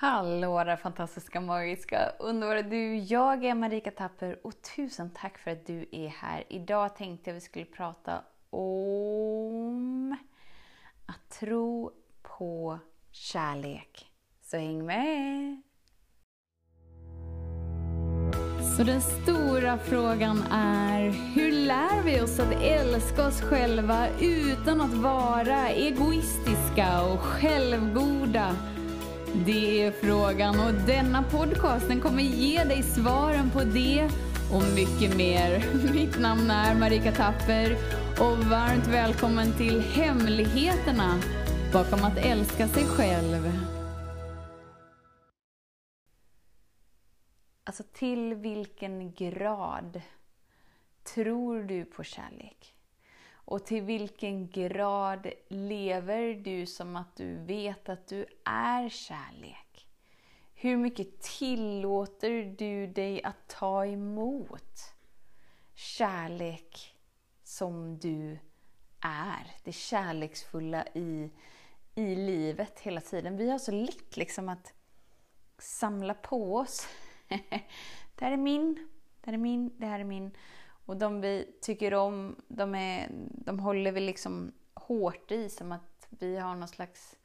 Hallå där fantastiska, magiska, underbara du! Jag är Marika Tapper och tusen tack för att du är här. Idag tänkte jag vi skulle prata om att tro på kärlek. Så häng med! Så den stora frågan är, hur lär vi oss att älska oss själva utan att vara egoistiska och självgoda? Det är frågan och denna podcast den kommer ge dig svaren på det och mycket mer. Mitt namn är Marika Tapper och varmt välkommen till Hemligheterna bakom att älska sig själv. Alltså till vilken grad tror du på kärlek? Och till vilken grad lever du som att du vet att du är kärlek? Hur mycket tillåter du dig att ta emot kärlek som du är? Det kärleksfulla i, i livet hela tiden. Vi har så lätt liksom att samla på oss. det här är min, det här är min, det här är min. Och de vi tycker om, de, är, de håller vi liksom hårt i som att vi har någon slags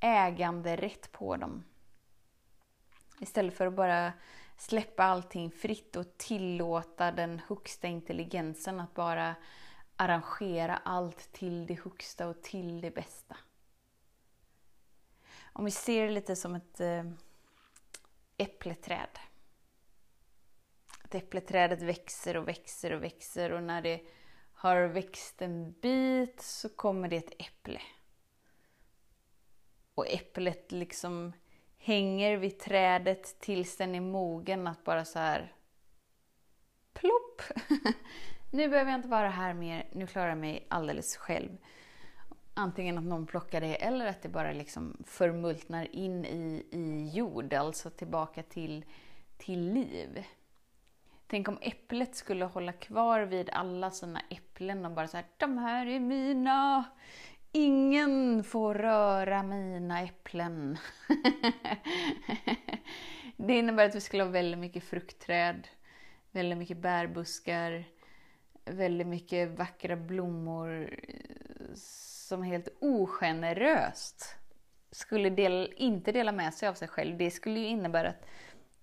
äganderätt på dem. Istället för att bara släppa allting fritt och tillåta den högsta intelligensen att bara arrangera allt till det högsta och till det bästa. Om vi ser det lite som ett eh, äppleträd att äppleträdet växer och växer och växer och när det har växt en bit så kommer det ett äpple. Och äpplet liksom hänger vid trädet tills den är mogen att bara så här plopp! nu behöver jag inte vara här mer, nu klarar jag mig alldeles själv. Antingen att någon plockar det eller att det bara liksom förmultnar in i, i jord, alltså tillbaka till, till liv. Tänk om äpplet skulle hålla kvar vid alla sina äpplen och bara så här, de här är mina. Ingen får röra mina äpplen. det innebär att vi skulle ha väldigt mycket fruktträd, väldigt mycket bärbuskar, väldigt mycket vackra blommor eh, som helt ogeneröst skulle del, inte dela med sig av sig själv. Det skulle ju innebära att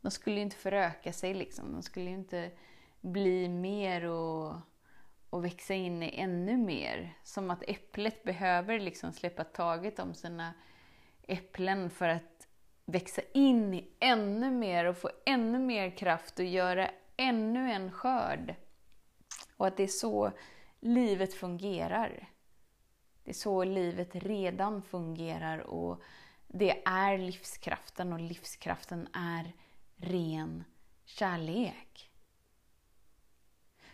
de skulle ju inte föröka sig liksom. De skulle ju inte bli mer och, och växa in i ännu mer. Som att äpplet behöver liksom släppa taget om sina äpplen för att växa in i ännu mer och få ännu mer kraft och göra ännu en skörd. Och att det är så livet fungerar. Det är så livet redan fungerar och det är livskraften och livskraften är ren kärlek.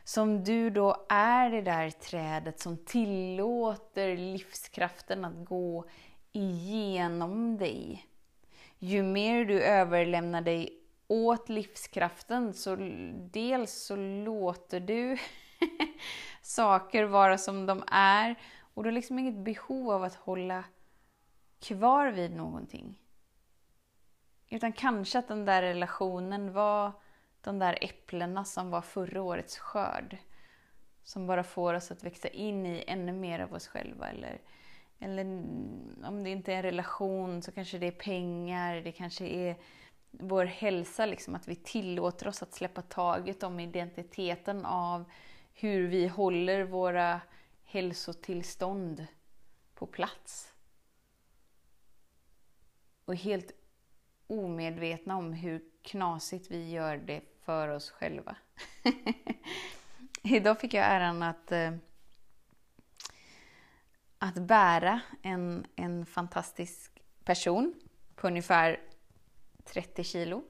Som du då är det där trädet som tillåter livskraften att gå igenom dig. Ju mer du överlämnar dig åt livskraften så dels så låter du saker vara som de är och du har liksom inget behov av att hålla kvar vid någonting. Utan kanske att den där relationen var de där äpplena som var förra årets skörd. Som bara får oss att växa in i ännu mer av oss själva. Eller, eller om det inte är en relation så kanske det är pengar, det kanske är vår hälsa, liksom, att vi tillåter oss att släppa taget om identiteten av hur vi håller våra hälsotillstånd på plats. Och helt omedvetna om hur knasigt vi gör det för oss själva. Idag fick jag äran att, eh, att bära en, en fantastisk person på ungefär 30 kilo.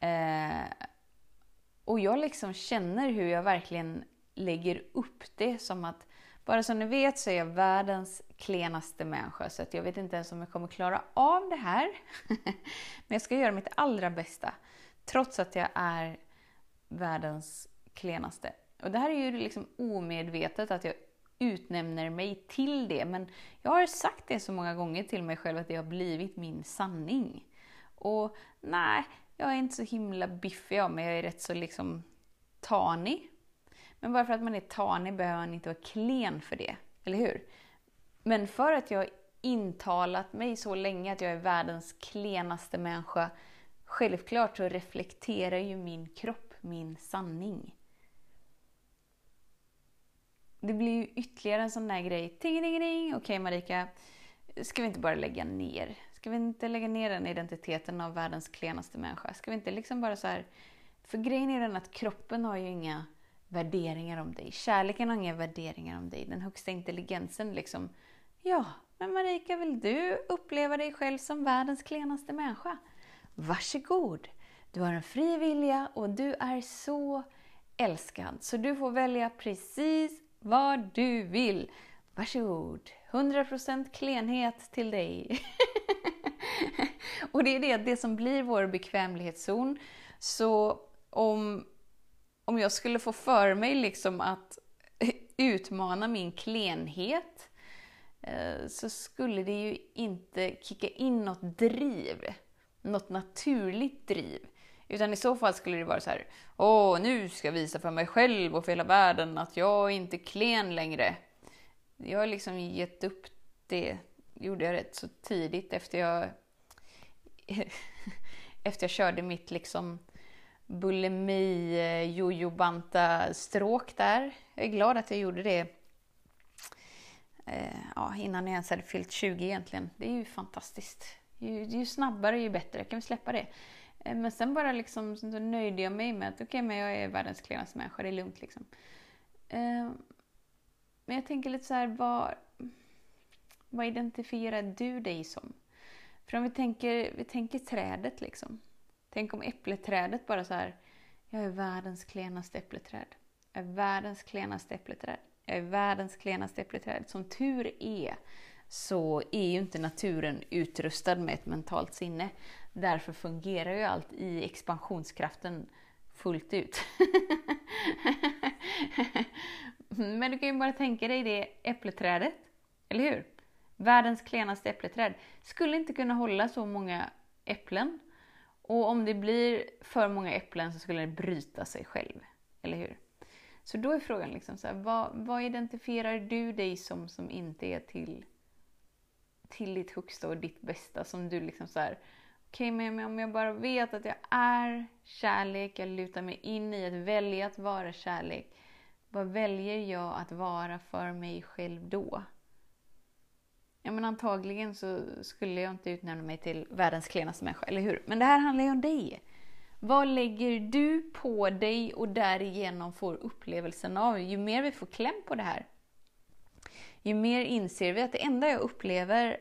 Eh, och jag liksom känner hur jag verkligen lägger upp det som att bara så ni vet så är jag världens klenaste människa så att jag vet inte ens om jag kommer klara av det här. Men jag ska göra mitt allra bästa trots att jag är världens klenaste. Och det här är ju liksom omedvetet att jag utnämner mig till det men jag har sagt det så många gånger till mig själv att det har blivit min sanning. Och nej, jag är inte så himla biffig av mig, jag är rätt så liksom tanig. Men bara för att man är tanig behöver man inte vara klen för det, eller hur? Men för att jag intalat mig så länge att jag är världens klenaste människa, självklart så reflekterar ju min kropp min sanning. Det blir ju ytterligare en sån där grej. Ting, ting, ting. Okej Marika, ska vi inte bara lägga ner? Ska vi inte lägga ner den identiteten av världens klenaste människa? Ska vi inte liksom bara så här... För grejen är den att kroppen har ju inga värderingar om dig. Kärleken har inga värderingar om dig. Den högsta intelligensen liksom... Ja, men Marika, vill du uppleva dig själv som världens klenaste människa? Varsågod! Du har en fri vilja och du är så älskad. Så du får välja precis vad du vill. Varsågod! 100% klenhet till dig. och det är det, det som blir vår bekvämlighetszon. Så om, om jag skulle få för mig liksom att utmana min klenhet Eh, så skulle det ju inte kicka in något driv, något naturligt driv. Utan i så fall skulle det vara så här, åh, nu ska jag visa för mig själv och för hela världen att jag är inte klen längre. Jag har liksom gett upp det, gjorde jag rätt så tidigt efter jag, efter jag körde mitt liksom bulimi eh, jojobanta stråk där. Jag är glad att jag gjorde det Eh, ja, innan jag ens hade fyllt 20 egentligen. Det är ju fantastiskt. Ju, ju snabbare ju bättre, kan vi släppa det? Eh, men sen bara liksom, så nöjde jag mig med att okej, okay, men jag är världens klenaste människa, det är lugnt liksom. Eh, men jag tänker lite så här, vad, vad identifierar du dig som? För om vi tänker, vi tänker trädet liksom. Tänk om äppleträdet bara så här, jag är världens klenaste äppleträd. Jag är världens klenaste äppleträd. Jag är världens klenaste äppleträd. Som tur är så är ju inte naturen utrustad med ett mentalt sinne. Därför fungerar ju allt i expansionskraften fullt ut. Men du kan ju bara tänka dig det äppleträdet, eller hur? Världens klenaste äppleträd skulle inte kunna hålla så många äpplen. Och om det blir för många äpplen så skulle det bryta sig själv, eller hur? Så då är frågan liksom så här, vad, vad identifierar du dig som som inte är till, till ditt högsta och ditt bästa? Som du liksom så här, okej, okay, men om jag bara vet att jag är kärlek, jag lutar mig in i att välja att vara kärlek. Vad väljer jag att vara för mig själv då? Ja, men antagligen så skulle jag inte utnämna mig till världens klenaste människa, eller hur? Men det här handlar ju om dig. Vad lägger du på dig och därigenom får upplevelsen av? Ju mer vi får kläm på det här, ju mer inser vi att det enda jag upplever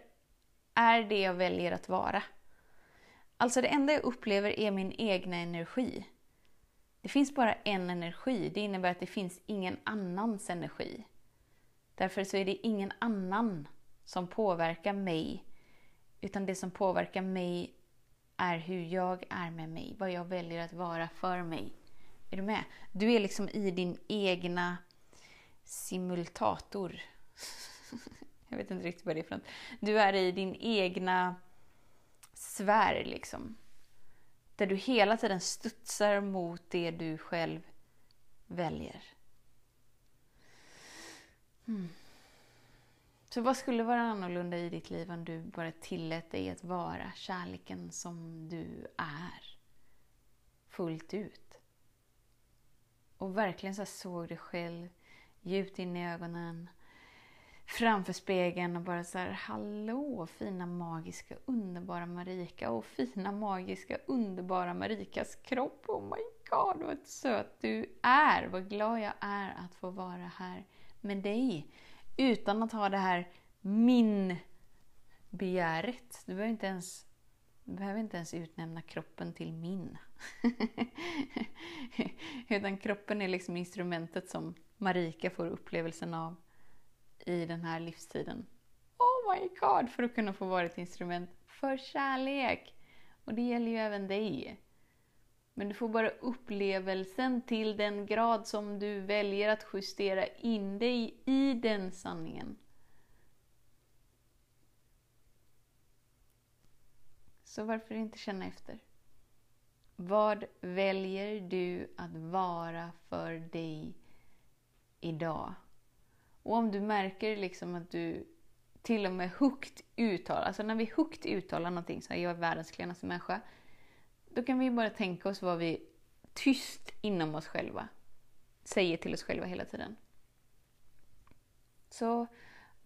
är det jag väljer att vara. Alltså det enda jag upplever är min egna energi. Det finns bara en energi. Det innebär att det finns ingen annans energi. Därför så är det ingen annan som påverkar mig. Utan det som påverkar mig är hur jag är med mig. Vad jag väljer att vara för mig. Är du med? Du är liksom i din egna simultator. jag vet inte riktigt vad det är för något. Du är i din egna sfär liksom. Där du hela tiden studsar mot det du själv väljer. Mm. Så vad skulle vara annorlunda i ditt liv om du bara tillät dig att vara kärleken som du är? Fullt ut. Och verkligen så såg dig själv djupt in i ögonen framför spegeln och bara så här, hallå fina magiska underbara Marika och fina magiska underbara Marikas kropp. Oh my god vad söt du är! Vad glad jag är att få vara här med dig. Utan att ha det här min-begäret. Du behöver inte ens du behöver inte ens utnämna kroppen till min. Utan kroppen är liksom instrumentet som Marika får upplevelsen av i den här livstiden. Oh my god, för att kunna få vara ett instrument för kärlek. Och det gäller ju även dig. Men du får bara upplevelsen till den grad som du väljer att justera in dig i den sanningen. Så varför inte känna efter? Vad väljer du att vara för dig idag? Och om du märker liksom att du till och med högt uttalar, alltså när vi högt uttalar någonting, så här, jag är världens klenaste människa, då kan vi bara tänka oss vad vi tyst inom oss själva säger till oss själva hela tiden. Så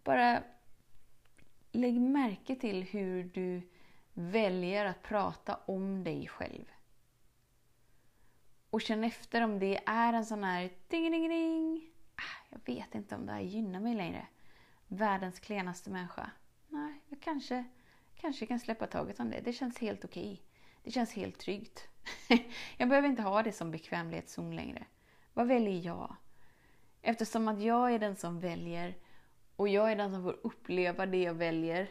bara lägg märke till hur du väljer att prata om dig själv. Och känn efter om det är en sån här ding ding ding. Jag vet inte om det här gynnar mig längre. Världens klenaste människa. Nej, jag kanske, kanske kan släppa taget om det. Det känns helt okej. Det känns helt tryggt. jag behöver inte ha det som bekvämlighetszon längre. Vad väljer jag? Eftersom att jag är den som väljer och jag är den som får uppleva det jag väljer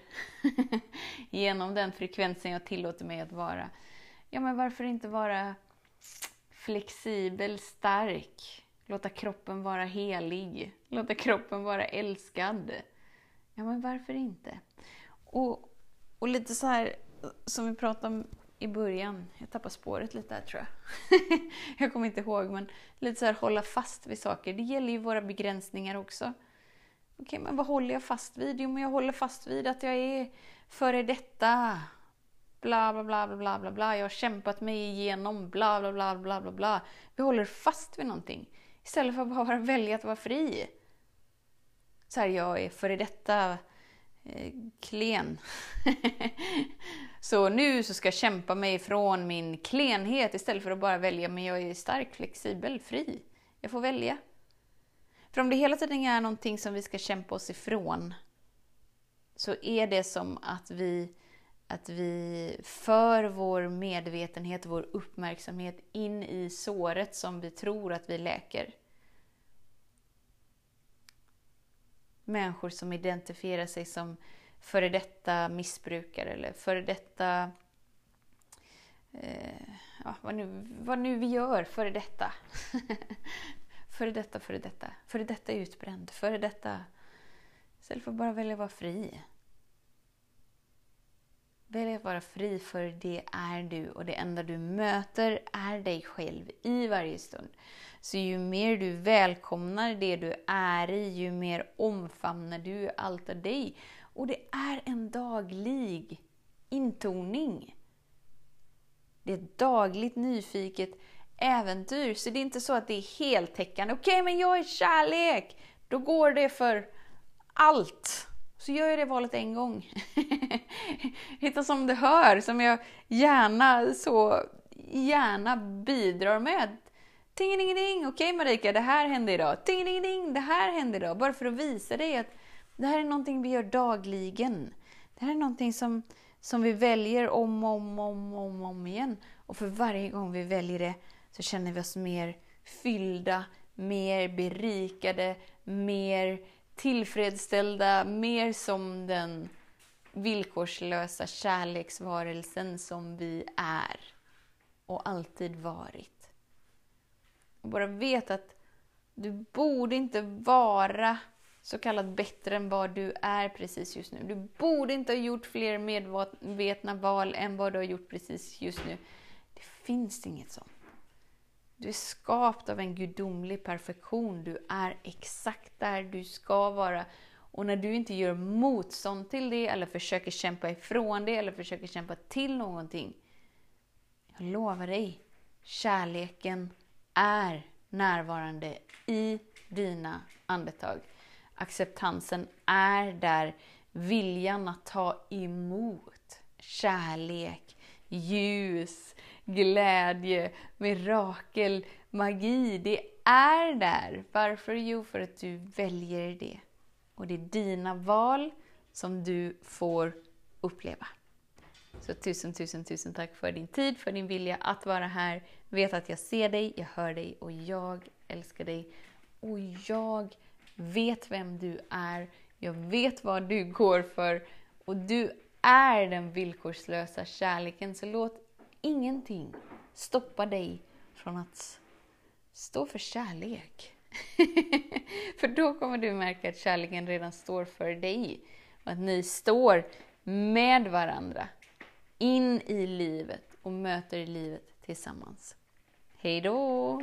genom den frekvensen jag tillåter mig att vara. Ja, men varför inte vara flexibel, stark, låta kroppen vara helig, låta kroppen vara älskad. Ja, men varför inte? Och, och lite så här som vi pratade om i början, jag tappar spåret lite här tror jag. jag kommer inte ihåg, men lite så här hålla fast vid saker. Det gäller ju våra begränsningar också. Okej, men vad håller jag fast vid? Jo, men jag håller fast vid att jag är före detta. Bla, bla, bla, bla, bla, bla, bla. Jag har kämpat mig igenom bla, bla, bla, bla, bla, bla. Vi håller fast vid någonting. Istället för att bara välja att vara fri. Så här, jag är före detta Eh, klen. så nu så ska jag kämpa mig ifrån min klenhet istället för att bara välja, men jag är stark, flexibel, fri. Jag får välja. För om det hela tiden är någonting som vi ska kämpa oss ifrån, så är det som att vi, att vi för vår medvetenhet, vår uppmärksamhet in i såret som vi tror att vi läker. Människor som identifierar sig som före detta missbrukare eller före detta eh, ja, vad, nu, vad nu vi gör före detta. Före detta, före detta. Före detta utbränd. Före detta... Istället för att bara välja att vara fri. Välj att vara fri för det är du och det enda du möter är dig själv i varje stund. Så ju mer du välkomnar det du är i, ju mer omfamnar du allt av dig. Och det är en daglig intoning. Det är ett dagligt nyfiket äventyr. Så det är inte så att det är heltäckande. Okej, okay, men jag är kärlek! Då går det för allt. Så gör jag det valet en gång. Hitta som det hör, som jag gärna så gärna bidrar med. Ting, ding, ding. Okej okay, Marika, det här hände idag. Ting, ding, ding. Det här hände idag. Bara för att visa dig att det här är någonting vi gör dagligen. Det här är någonting som, som vi väljer om och om, om, om, om igen. Och för varje gång vi väljer det så känner vi oss mer fyllda, mer berikade, mer tillfredsställda, mer som den villkorslösa kärleksvarelsen som vi är och alltid varit. Och bara vet att du borde inte vara så kallat bättre än vad du är precis just nu. Du borde inte ha gjort fler medvetna val än vad du har gjort precis just nu. Det finns inget sånt. Du är skapt av en gudomlig perfektion. Du är exakt där du ska vara. Och när du inte gör motstånd till det, eller försöker kämpa ifrån det, eller försöker kämpa till någonting. Jag lovar dig, kärleken är närvarande i dina andetag. Acceptansen är där. Viljan att ta emot kärlek, ljus, glädje, mirakel, magi. Det är där. Varför? Jo, för att du väljer det. Och det är dina val som du får uppleva. Så tusen, tusen, tusen tack för din tid, för din vilja att vara här. Vet att jag ser dig, jag hör dig och jag älskar dig. Och jag vet vem du är. Jag vet vad du går för. Och du är den villkorslösa kärleken. Så låt ingenting stoppa dig från att stå för kärlek. för då kommer du märka att kärleken redan står för dig och att ni står med varandra. in i livet och möter livet tillsammans. Hej då!